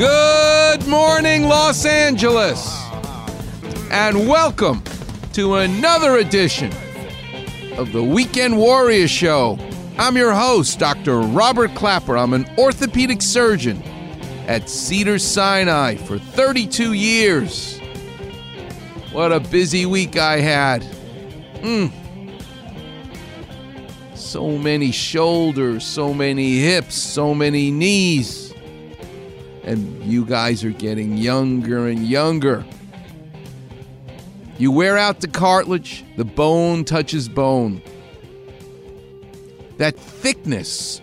Good morning, Los Angeles, and welcome to another edition of the Weekend Warrior Show. I'm your host, Dr. Robert Clapper. I'm an orthopedic surgeon at Cedars-Sinai for 32 years. What a busy week I had. Mm. So many shoulders, so many hips, so many knees and you guys are getting younger and younger. You wear out the cartilage, the bone touches bone. That thickness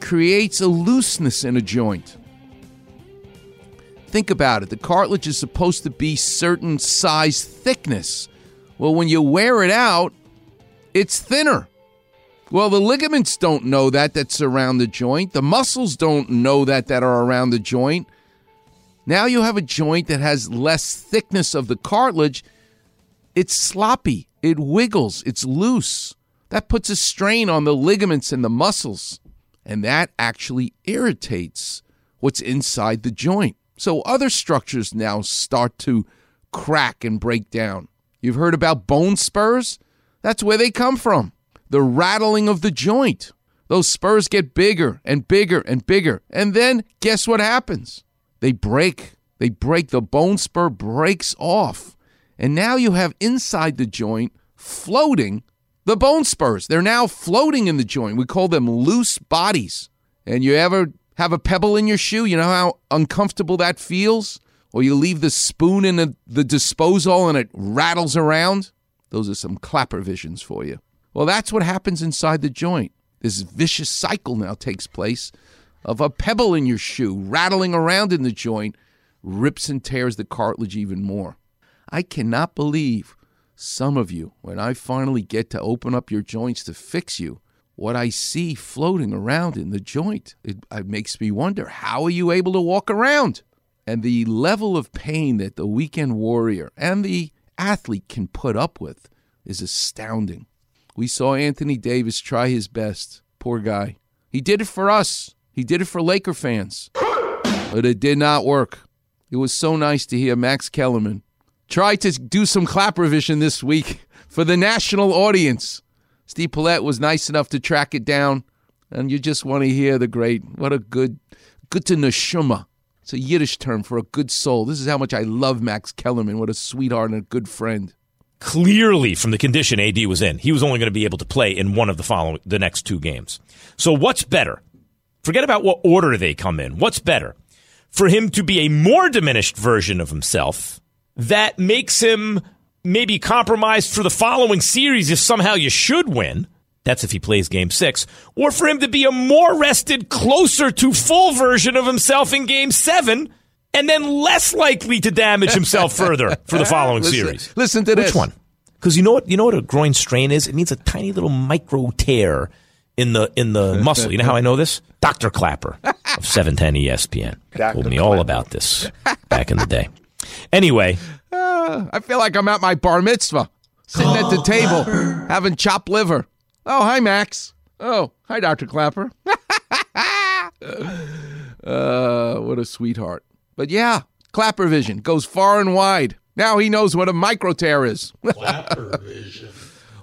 creates a looseness in a joint. Think about it. The cartilage is supposed to be certain size thickness. Well, when you wear it out, it's thinner. Well, the ligaments don't know that that's around the joint. The muscles don't know that that are around the joint. Now you have a joint that has less thickness of the cartilage. It's sloppy. It wiggles. It's loose. That puts a strain on the ligaments and the muscles. And that actually irritates what's inside the joint. So other structures now start to crack and break down. You've heard about bone spurs? That's where they come from the rattling of the joint. Those spurs get bigger and bigger and bigger. And then guess what happens? They break. They break. The bone spur breaks off. And now you have inside the joint floating the bone spurs. They're now floating in the joint. We call them loose bodies. And you ever have a pebble in your shoe? You know how uncomfortable that feels? Or you leave the spoon in the, the disposal and it rattles around? Those are some clapper visions for you. Well, that's what happens inside the joint. This vicious cycle now takes place of a pebble in your shoe rattling around in the joint, rips and tears the cartilage even more. I cannot believe some of you, when I finally get to open up your joints to fix you, what I see floating around in the joint. It, it makes me wonder how are you able to walk around? And the level of pain that the weekend warrior and the athlete can put up with is astounding. We saw Anthony Davis try his best. Poor guy. He did it for us. He did it for Laker fans. But it did not work. It was so nice to hear Max Kellerman try to do some Clapper vision this week for the national audience. Steve Paulette was nice enough to track it down, and you just want to hear the great, what a good, gute neshama. It's a Yiddish term for a good soul. This is how much I love Max Kellerman. What a sweetheart and a good friend clearly from the condition AD was in, he was only going to be able to play in one of the following the next two games. So what's better? Forget about what order they come in. What's better? For him to be a more diminished version of himself that makes him maybe compromised for the following series if somehow you should win. That's if he plays game six. Or for him to be a more rested, closer to full version of himself in game seven and then less likely to damage himself further for the following listen, series. Listen to Which this. one? Because you know what you know what a groin strain is? It means a tiny little micro tear in the in the muscle. You know how I know this? Dr. Clapper of 710 ESPN Dr. told me all about this back in the day. Anyway, Uh, I feel like I'm at my bar mitzvah, sitting at the table, having chopped liver. Oh, hi, Max. Oh, hi, Dr. Clapper. uh, what a sweetheart. But yeah, Clapper vision goes far and wide. Now he knows what a micro tear is. Clapper vision.